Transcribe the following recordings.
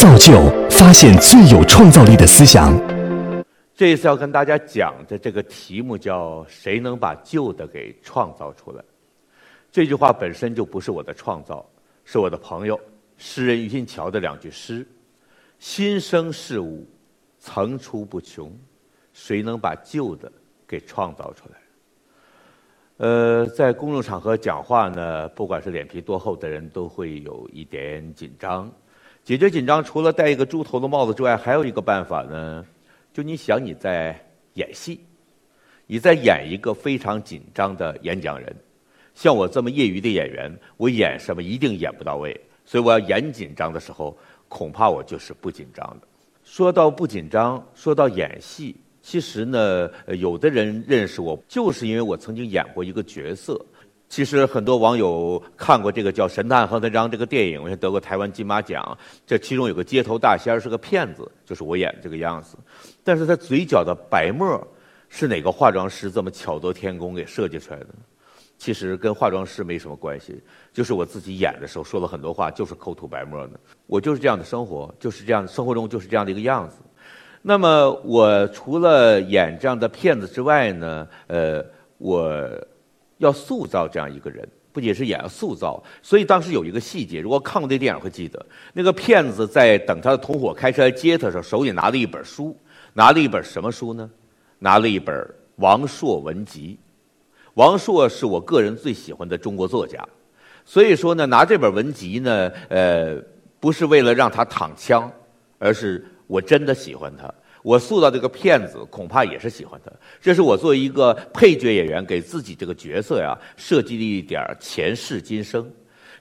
造就发现最有创造力的思想。这一次要跟大家讲的这个题目叫“谁能把旧的给创造出来”。这句话本身就不是我的创造，是我的朋友诗人余新桥的两句诗：“新生事物层出不穷，谁能把旧的给创造出来？”呃，在公众场合讲话呢，不管是脸皮多厚的人，都会有一点紧张。解决紧张，除了戴一个猪头的帽子之外，还有一个办法呢。就你想你在演戏，你在演一个非常紧张的演讲人。像我这么业余的演员，我演什么一定演不到位。所以我要演紧张的时候，恐怕我就是不紧张的。说到不紧张，说到演戏。其实呢，有的人认识我，就是因为我曾经演过一个角色。其实很多网友看过这个叫《神探何德章》这个电影，我也得过台湾金马奖。这其中有个街头大仙是个骗子，就是我演这个样子。但是他嘴角的白沫是哪个化妆师这么巧夺天工给设计出来的？其实跟化妆师没什么关系，就是我自己演的时候说了很多话，就是口吐白沫的。我就是这样的生活，就是这样，生活中就是这样的一个样子。那么，我除了演这样的骗子之外呢，呃，我要塑造这样一个人，不仅是演，要塑造。所以当时有一个细节，如果看过这电影会记得，那个骗子在等他的同伙开车来接他的时候，手里拿了一本书，拿了一本什么书呢？拿了一本王朔文集。王朔是我个人最喜欢的中国作家，所以说呢，拿这本文集呢，呃，不是为了让他躺枪，而是。我真的喜欢他，我塑造这个骗子恐怕也是喜欢他。这是我作为一个配角演员，给自己这个角色呀设计了一点前世今生。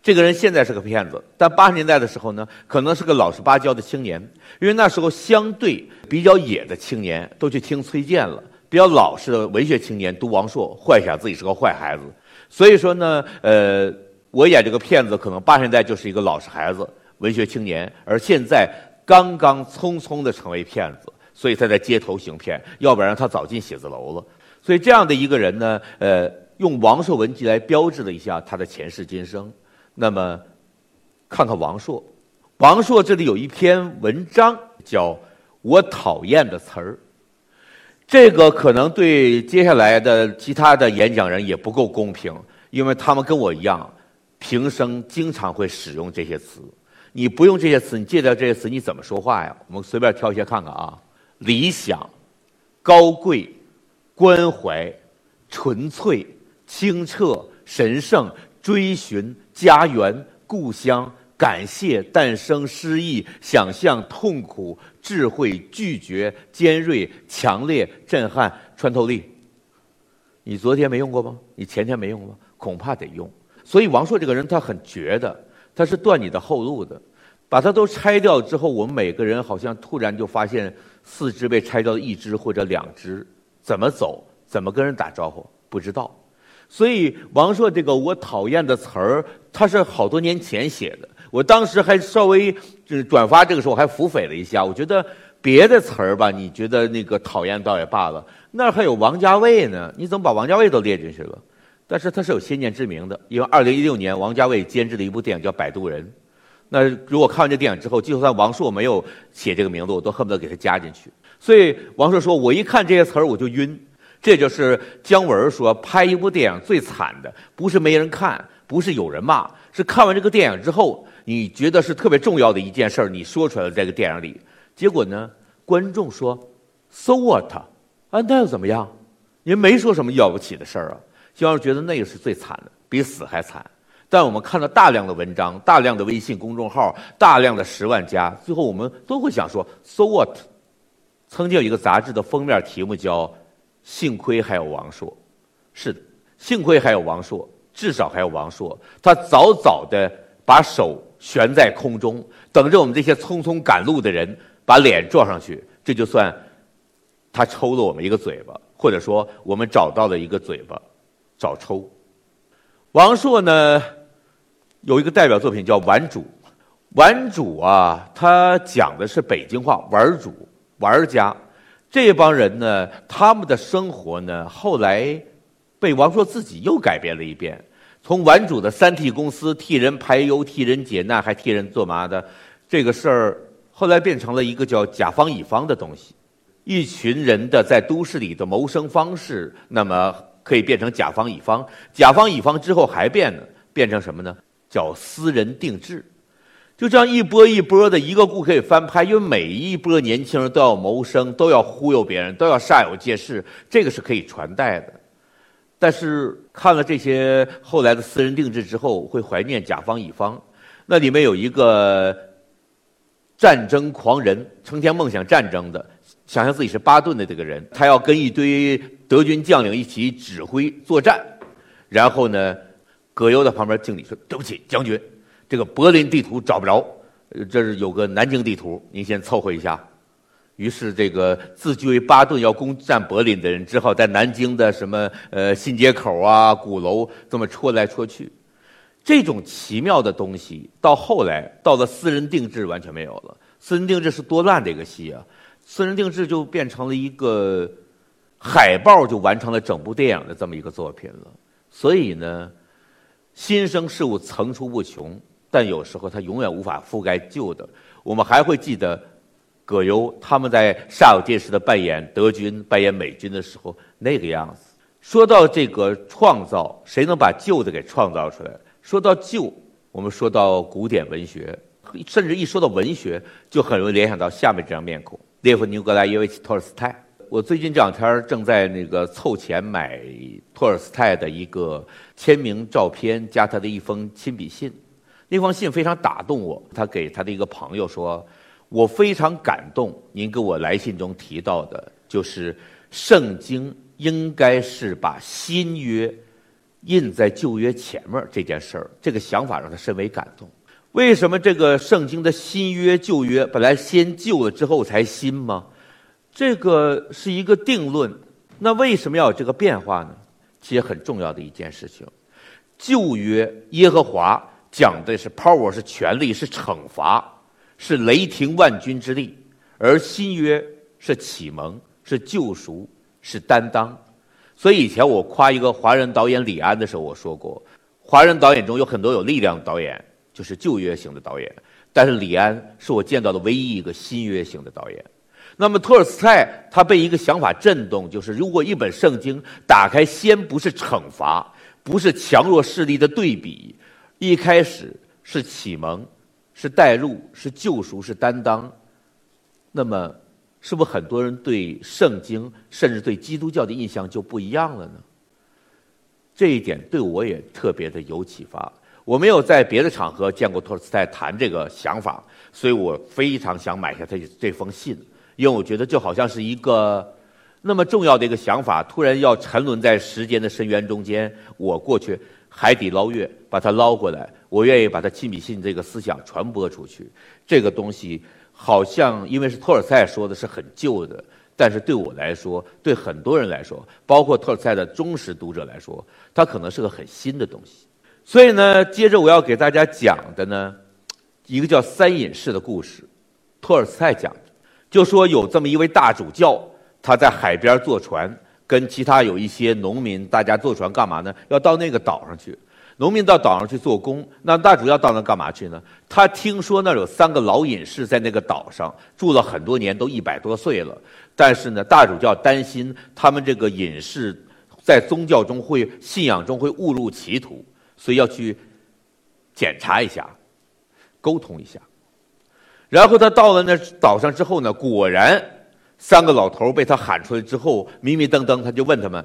这个人现在是个骗子，但八十年代的时候呢，可能是个老实巴交的青年，因为那时候相对比较野的青年都去听崔健了，比较老实的文学青年读王朔，幻想自己是个坏孩子。所以说呢，呃，我演这个骗子，可能八十年代就是一个老实孩子、文学青年，而现在。刚刚匆匆的成为骗子，所以他在街头行骗，要不然他早进写字楼了。所以这样的一个人呢，呃，用王朔文集来标志了一下他的前世今生。那么，看看王朔，王朔这里有一篇文章叫《我讨厌的词儿》，这个可能对接下来的其他的演讲人也不够公平，因为他们跟我一样，平生经常会使用这些词。你不用这些词，你戒掉这些词，你怎么说话呀？我们随便挑一些看看啊。理想、高贵、关怀、纯粹、清澈、神圣、追寻、家园、故乡、感谢、诞生、诗意、想象、痛苦、智慧、拒绝、尖锐、强烈、震撼、穿透力。你昨天没用过吗？你前天没用过吗？恐怕得用。所以王朔这个人他很绝的。他是断你的后路的，把它都拆掉之后，我们每个人好像突然就发现四肢被拆掉了一只或者两只，怎么走？怎么跟人打招呼？不知道。所以王朔这个我讨厌的词儿，他是好多年前写的。我当时还稍微转发这个时候还腹诽了一下，我觉得别的词儿吧，你觉得那个讨厌倒也罢了，那还有王家卫呢？你怎么把王家卫都列进去了？但是他是有先见之明的，因为二零一六年王家卫监制的一部电影叫《摆渡人》，那如果看完这电影之后，就算王朔没有写这个名字，我都恨不得给他加进去。所以王朔说：“我一看这些词儿我就晕。”这就是姜文说拍一部电影最惨的，不是没人看，不是有人骂，是看完这个电影之后，你觉得是特别重要的一件事儿，你说出来了这个电影里，结果呢，观众说：“So what？啊，那又怎么样？您没说什么了不起的事儿啊。”姜文觉得那个是最惨的，比死还惨。但我们看到大量的文章、大量的微信公众号、大量的十万加，最后我们都会想说：So what？曾经有一个杂志的封面题目叫“幸亏还有王朔”，是的，幸亏还有王朔，至少还有王朔。他早早的把手悬在空中，等着我们这些匆匆赶路的人把脸撞上去，这就算他抽了我们一个嘴巴，或者说我们找到了一个嘴巴。找抽，王朔呢有一个代表作品叫《玩主》，玩主啊，他讲的是北京话，玩主玩家这帮人呢，他们的生活呢，后来被王朔自己又改变了一遍。从玩主的三 T 公司替人排忧、替人解难，还替人做嘛的这个事儿，后来变成了一个叫甲方乙方的东西，一群人的在都市里的谋生方式，那么可以变成甲方乙方。甲方乙方之后还变呢，变成什么呢？叫私人定制。就这样一波一波的一个故可以翻拍，因为每一波年轻人都要谋生，都要忽悠别人，都要煞有介事，这个是可以传代的。但是看了这些后来的私人定制之后，会怀念甲方乙方。那里面有一个战争狂人，成天梦想战争的，想象自己是巴顿的这个人，他要跟一堆德军将领一起指挥作战。然后呢，葛优在旁边敬礼说：“对不起，将军。”这个柏林地图找不着，这是有个南京地图，您先凑合一下。于是，这个自居为巴顿要攻占柏林的人，只好在南京的什么呃新街口啊、鼓楼这么戳来戳去。这种奇妙的东西，到后来到了私人定制完全没有了。私人定制是多烂的一个戏啊！私人定制就变成了一个海报，就完成了整部电影的这么一个作品了。所以呢，新生事物层出不穷。但有时候它永远无法覆盖旧的。我们还会记得葛优他们在煞有介事的扮演德军、扮演美军的时候那个样子。说到这个创造，谁能把旧的给创造出来？说到旧，我们说到古典文学，甚至一说到文学，就很容易联想到下面这张面孔——列夫·尼格拉耶维奇·托尔斯泰。我最近这两天正在那个凑钱买托尔斯泰的一个签名照片，加他的一封亲笔信。那封信非常打动我。他给他的一个朋友说：“我非常感动，您给我来信中提到的，就是圣经应该是把新约印在旧约前面这件事儿。这个想法让他深为感动。为什么这个圣经的新约旧约本来先旧了之后才新吗？这个是一个定论。那为什么要有这个变化呢？其实很重要的一件事情，旧约耶和华。”讲的是 power 是权力是惩罚是雷霆万钧之力，而新约是启蒙是救赎是担当。所以以前我夸一个华人导演李安的时候，我说过，华人导演中有很多有力量的导演，就是旧约型的导演，但是李安是我见到的唯一一个新约型的导演。那么托尔斯泰他被一个想法震动，就是如果一本圣经打开，先不是惩罚，不是强弱势力的对比。一开始是启蒙，是代入，是救赎，是担当。那么，是不是很多人对圣经，甚至对基督教的印象就不一样了呢？这一点对我也特别的有启发。我没有在别的场合见过托尔斯泰谈这个想法，所以我非常想买下他这封信，因为我觉得就好像是一个那么重要的一个想法，突然要沉沦在时间的深渊中间。我过去。海底捞月，把它捞过来。我愿意把它亲笔信这个思想传播出去。这个东西好像因为是托尔斯泰说的是很旧的，但是对我来说，对很多人来说，包括托尔斯泰的忠实读者来说，它可能是个很新的东西。所以呢，接着我要给大家讲的呢，一个叫三隐士的故事，托尔斯泰讲的，就说有这么一位大主教，他在海边坐船。跟其他有一些农民，大家坐船干嘛呢？要到那个岛上去。农民到岛上去做工，那大主教到那干嘛去呢？他听说那有三个老隐士在那个岛上住了很多年，都一百多岁了。但是呢，大主教担心他们这个隐士在宗教中会、信仰中会误入歧途，所以要去检查一下，沟通一下。然后他到了那岛上之后呢，果然。三个老头被他喊出来之后，迷迷瞪瞪，他就问他们：“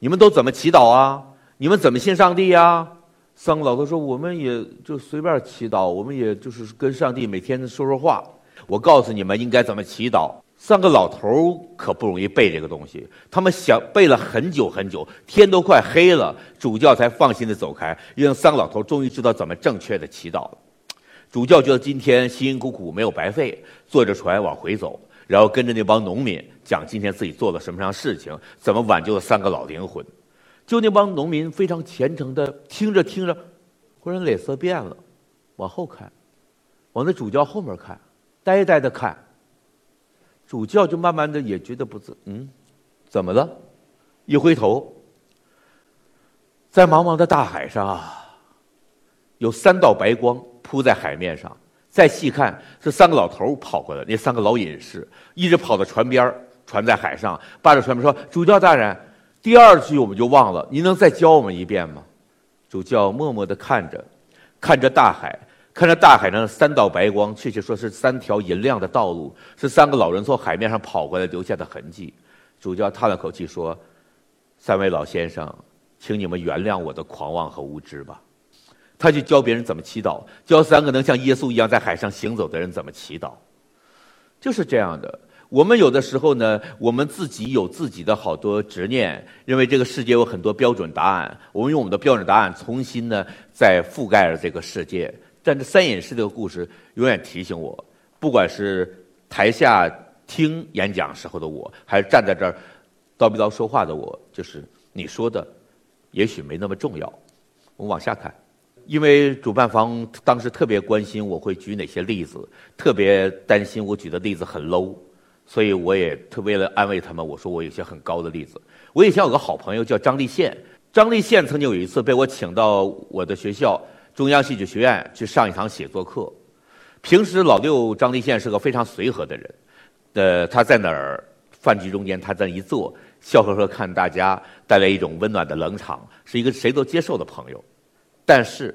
你们都怎么祈祷啊？你们怎么信上帝呀？”三个老头说：“我们也就随便祈祷，我们也就是跟上帝每天说说话。我告诉你们应该怎么祈祷。”三个老头可不容易背这个东西，他们想背了很久很久，天都快黑了，主教才放心的走开，因为三个老头终于知道怎么正确的祈祷了。主教觉得今天辛辛苦苦没有白费，坐着船往回走。然后跟着那帮农民讲今天自己做了什么样事情，怎么挽救了三个老灵魂。就那帮农民非常虔诚的听着听着，忽然脸色变了，往后看，往那主教后面看，呆呆的看。主教就慢慢的也觉得不自，嗯，怎么了？一回头，在茫茫的大海上啊，有三道白光铺在海面上。再细看，是三个老头跑过来，那三个老隐士一直跑到船边船在海上，扒着船边说：“主教大人，第二句我们就忘了，您能再教我们一遍吗？”主教默默地看着，看着大海，看着大海上的三道白光，确切说是三条银亮的道路，是三个老人从海面上跑过来留下的痕迹。主教叹了口气说：“三位老先生，请你们原谅我的狂妄和无知吧。”他去教别人怎么祈祷，教三个能像耶稣一样在海上行走的人怎么祈祷，就是这样的。我们有的时候呢，我们自己有自己的好多执念，认为这个世界有很多标准答案，我们用我们的标准答案重新呢再覆盖了这个世界。但这三隐士这个故事永远提醒我，不管是台下听演讲时候的我，还是站在这儿叨逼叨说话的我，就是你说的，也许没那么重要。我们往下看。因为主办方当时特别关心我会举哪些例子，特别担心我举的例子很 low，所以我也特为了安慰他们，我说我有些很高的例子。我以前有个好朋友叫张立宪，张立宪曾经有一次被我请到我的学校中央戏剧学院去上一堂写作课。平时老六张立宪是个非常随和的人，呃，他在哪儿饭局中间他在一坐，笑呵呵看大家，带来一种温暖的冷场，是一个谁都接受的朋友。但是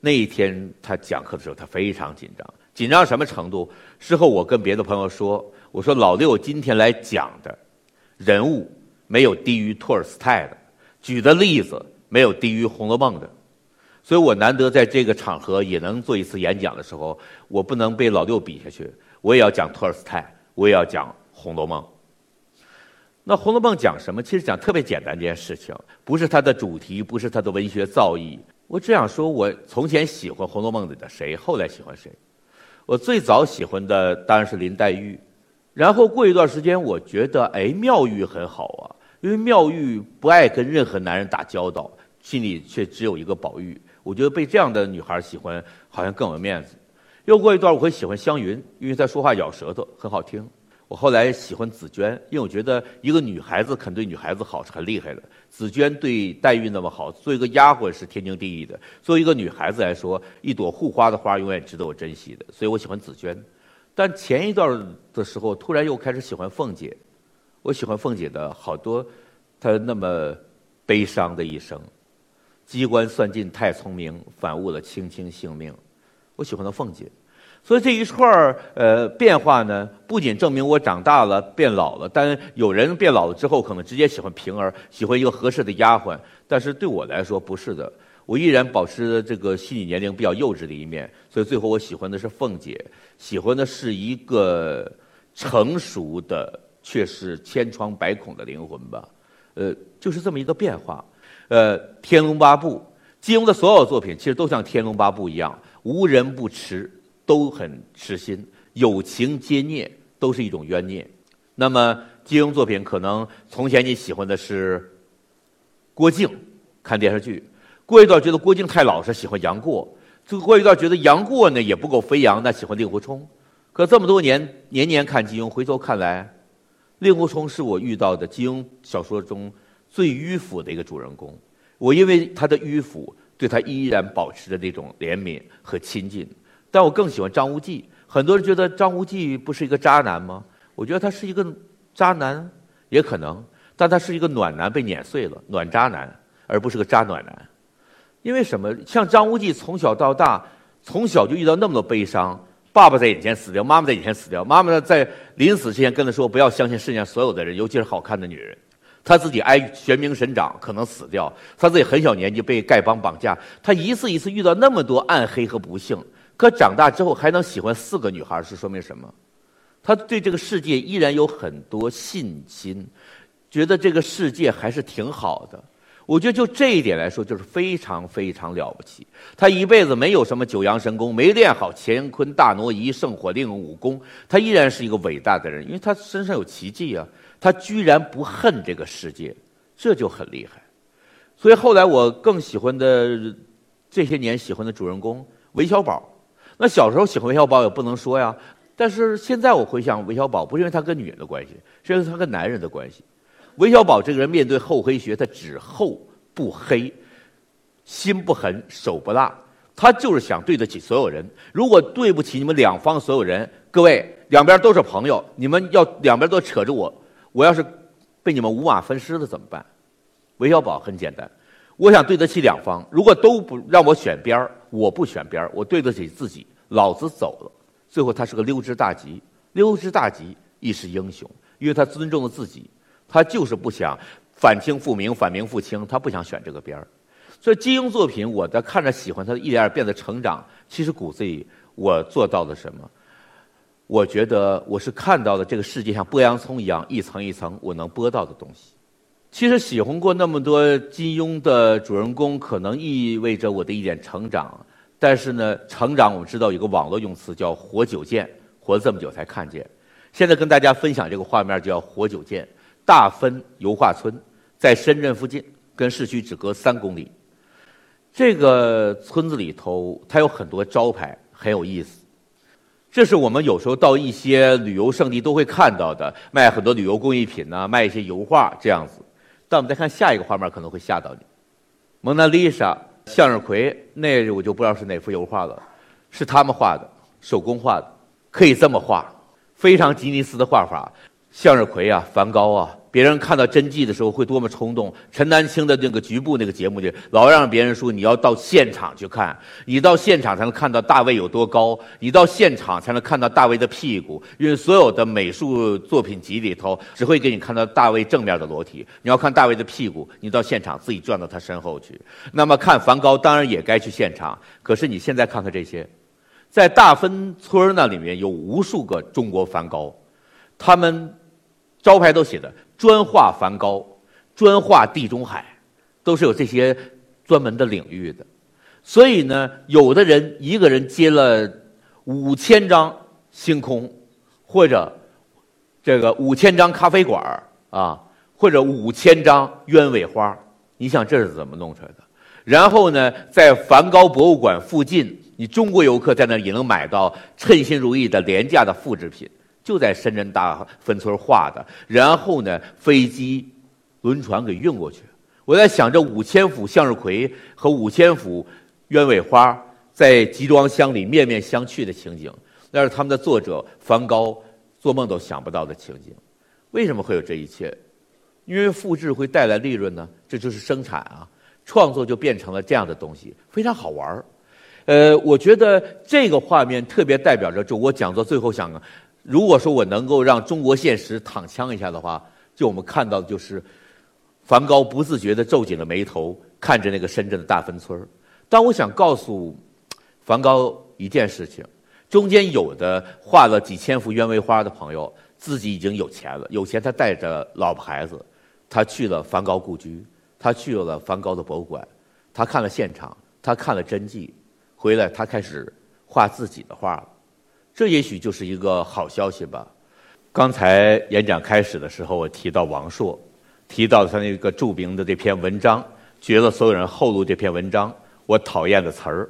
那一天他讲课的时候，他非常紧张，紧张什么程度？事后我跟别的朋友说：“我说老六今天来讲的人物没有低于托尔斯泰的，举的例子没有低于《红楼梦》的，所以我难得在这个场合也能做一次演讲的时候，我不能被老六比下去，我也要讲托尔斯泰，我也要讲《红楼梦》。那《红楼梦》讲什么？其实讲特别简单一件事情，不是它的主题，不是它的文学造诣。我这样说，我从前喜欢《红楼梦》里的谁，后来喜欢谁？我最早喜欢的当然是林黛玉，然后过一段时间，我觉得哎，妙玉很好啊，因为妙玉不爱跟任何男人打交道，心里却只有一个宝玉。我觉得被这样的女孩喜欢，好像更有面子。又过一段，我会喜欢湘云，因为她说话咬舌头，很好听。我后来喜欢紫娟，因为我觉得一个女孩子肯对女孩子好是很厉害的。紫娟对黛玉那么好，做一个丫鬟是天经地义的。作为一个女孩子来说，一朵护花的花永远值得我珍惜的，所以我喜欢紫娟。但前一段的时候，突然又开始喜欢凤姐。我喜欢凤姐的好多，她那么悲伤的一生，机关算尽太聪明，反误了卿卿性命。我喜欢的凤姐。所以这一串儿呃变化呢，不仅证明我长大了变老了，但有人变老了之后可能直接喜欢平儿，喜欢一个合适的丫鬟。但是对我来说不是的，我依然保持着这个心理年龄比较幼稚的一面。所以最后我喜欢的是凤姐，喜欢的是一个成熟的却是千疮百孔的灵魂吧。呃，就是这么一个变化。呃，《天龙八部》，金庸的所有作品其实都像《天龙八部》一样，无人不痴。都很痴心，有情皆孽，都是一种冤孽。那么金庸作品可能从前你喜欢的是郭靖，看电视剧，过一段觉得郭靖太老实，喜欢杨过；就过一段觉得杨过呢也不够飞扬，那喜欢令狐冲。可这么多年年年看金庸，回头看来，令狐冲是我遇到的金庸小说中最迂腐的一个主人公。我因为他的迂腐，对他依然保持着那种怜悯和亲近。但我更喜欢张无忌。很多人觉得张无忌不是一个渣男吗？我觉得他是一个渣男，也可能，但他是一个暖男被碾碎了，暖渣男，而不是个渣暖男。因为什么？像张无忌从小到大，从小就遇到那么多悲伤，爸爸在眼前死掉，妈妈在眼前死掉，妈妈在临死之前跟他说：“不要相信世界上所有的人，尤其是好看的女人。”他自己挨玄冥神掌，可能死掉。他自己很小年纪被丐帮绑架，他一次一次遇到那么多暗黑和不幸。可长大之后还能喜欢四个女孩，是说明什么？他对这个世界依然有很多信心，觉得这个世界还是挺好的。我觉得就这一点来说，就是非常非常了不起。他一辈子没有什么九阳神功，没练好乾坤大挪移、圣火令武功，他依然是一个伟大的人，因为他身上有奇迹啊！他居然不恨这个世界，这就很厉害。所以后来我更喜欢的这些年喜欢的主人公韦小宝。那小时候喜欢韦小宝也不能说呀，但是现在我回想韦小宝，不是因为他跟女人的关系，是因为他跟男人的关系。韦小宝这个人面对厚黑学，他只厚不黑，心不狠，手不辣，他就是想对得起所有人。如果对不起你们两方所有人，各位两边都是朋友，你们要两边都扯着我，我要是被你们五马分尸了怎么办？韦小宝很简单，我想对得起两方，如果都不让我选边儿，我不选边儿，我对得起自己，老子走了。最后他是个溜之大吉，溜之大吉亦是英雄，因为他尊重了自己，他就是不想反清复明、反明复清，他不想选这个边儿。所以金庸作品，我在看着喜欢他的一点点变得成长，其实骨子里我做到了什么？我觉得我是看到了这个世界像剥洋葱一样一层一层我能剥到的东西。其实喜欢过那么多金庸的主人公，可能意味着我的一点成长。但是呢，成长我们知道有个网络用词叫“活久见”，活了这么久才看见。现在跟大家分享这个画面叫“活久见”。大芬油画村在深圳附近，跟市区只隔三公里。这个村子里头，它有很多招牌，很有意思。这是我们有时候到一些旅游胜地都会看到的，卖很多旅游工艺品呐，卖一些油画这样子。但我们再看下一个画面，可能会吓到你。蒙娜丽莎、向日葵，那我就不知道是哪幅油画了，是他们画的，手工画的，可以这么画，非常吉尼斯的画法。向日葵啊，梵高啊。别人看到真迹的时候会多么冲动！陈丹青的那个局部那个节目就，老让别人说你要到现场去看，你到现场才能看到大卫有多高，你到现场才能看到大卫的屁股，因为所有的美术作品集里头只会给你看到大卫正面的裸体，你要看大卫的屁股，你到现场自己转到他身后去。那么看梵高当然也该去现场，可是你现在看看这些，在大芬村那里面有无数个中国梵高，他们招牌都写的。专画梵高，专画地中海，都是有这些专门的领域的。所以呢，有的人一个人接了五千张星空，或者这个五千张咖啡馆儿啊，或者五千张鸢尾花，你想这是怎么弄出来的？然后呢，在梵高博物馆附近，你中国游客在那也能买到称心如意的廉价的复制品。就在深圳大分村画的，然后呢，飞机、轮船给运过去。我在想，这五千幅向日葵和五千幅鸢尾花在集装箱里面面相觑的情景，那是他们的作者梵高做梦都想不到的情景。为什么会有这一切？因为复制会带来利润呢，这就是生产啊，创作就变成了这样的东西，非常好玩儿。呃，我觉得这个画面特别代表着，就我讲座最后想。如果说我能够让中国现实躺枪一下的话，就我们看到的就是梵高不自觉地皱紧了眉头，看着那个深圳的大分村但我想告诉梵高一件事情：中间有的画了几千幅鸢尾花的朋友，自己已经有钱了，有钱他带着老婆孩子，他去了梵高故居，他去了梵高的博物馆，他看了现场，他看了真迹，回来他开始画自己的画了。这也许就是一个好消息吧。刚才演讲开始的时候，我提到王朔，提到他那个著名的这篇文章，绝了所有人后路这篇文章，我讨厌的词儿。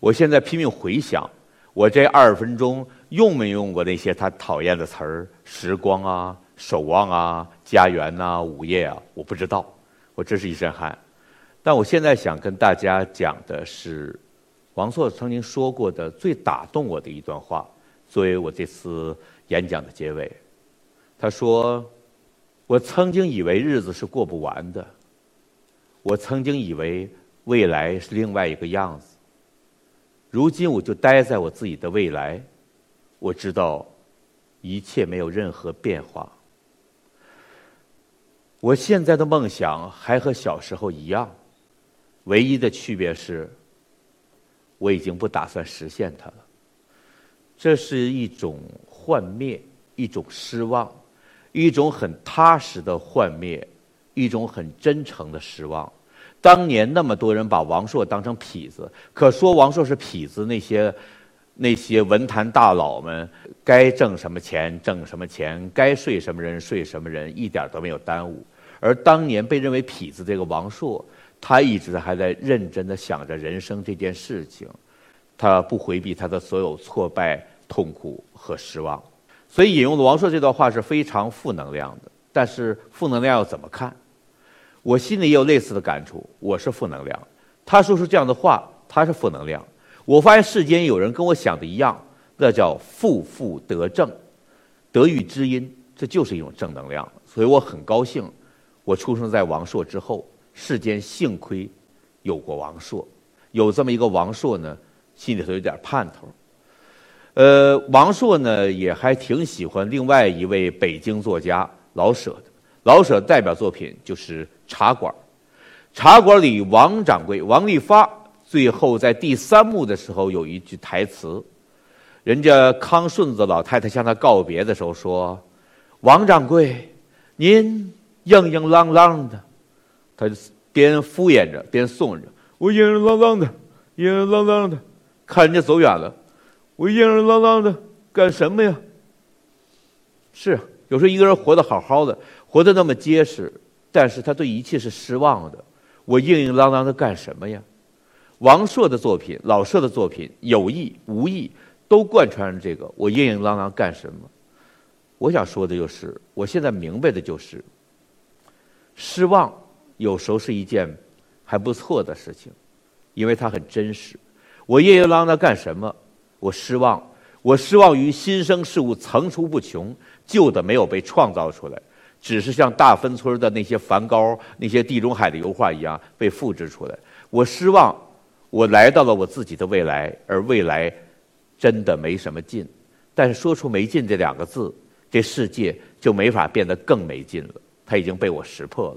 我现在拼命回想，我这二十分钟用没用过那些他讨厌的词儿？时光啊，守望啊，家园呐，午夜啊，我不知道。我真是一身汗。但我现在想跟大家讲的是，王朔曾经说过的最打动我的一段话。作为我这次演讲的结尾，他说：“我曾经以为日子是过不完的，我曾经以为未来是另外一个样子。如今我就待在我自己的未来，我知道一切没有任何变化。我现在的梦想还和小时候一样，唯一的区别是，我已经不打算实现它了。”这是一种幻灭，一种失望，一种很踏实的幻灭，一种很真诚的失望。当年那么多人把王朔当成痞子，可说王朔是痞子，那些那些文坛大佬们该挣什么钱挣什么钱，该睡什么人睡什么人，一点都没有耽误。而当年被认为痞子这个王朔，他一直还在认真的想着人生这件事情。他不回避他的所有挫败、痛苦和失望，所以引用的王朔这段话是非常负能量的。但是负能量要怎么看？我心里也有类似的感触。我是负能量，他说出这样的话，他是负能量。我发现世间有人跟我想的一样，那叫负负得正，得遇知音，这就是一种正能量。所以我很高兴，我出生在王朔之后，世间幸亏有过王朔，有这么一个王朔呢，心里头有点盼头。呃，王朔呢也还挺喜欢另外一位北京作家老舍的。老舍代表作品就是《茶馆》，《茶馆》里王掌柜王利发最后在第三幕的时候有一句台词，人家康顺子老太太向他告别的时候说：“王掌柜，您硬硬朗朗的。”他边敷衍着边送着：“我硬硬朗朗的，硬硬朗朗的。”看人家走远了。我硬硬朗朗的干什么呀？是有时候一个人活得好好的，活得那么结实，但是他对一切是失望的。我硬硬朗朗的干什么呀？王朔的作品、老舍的作品，有意无意都贯穿着这个“我硬硬朗朗干什么”。我想说的就是，我现在明白的就是，失望有时候是一件还不错的事情，因为它很真实。我硬硬朗朗的干什么？我失望，我失望于新生事物层出不穷，旧的没有被创造出来，只是像大芬村的那些梵高、那些地中海的油画一样被复制出来。我失望，我来到了我自己的未来，而未来真的没什么劲。但是说出“没劲”这两个字，这世界就没法变得更没劲了。它已经被我识破了。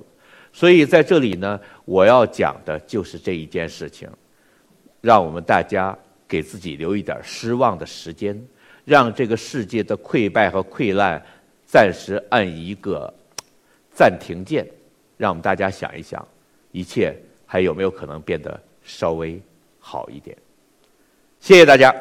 所以在这里呢，我要讲的就是这一件事情，让我们大家。给自己留一点失望的时间，让这个世界的溃败和溃烂暂时按一个暂停键，让我们大家想一想，一切还有没有可能变得稍微好一点？谢谢大家。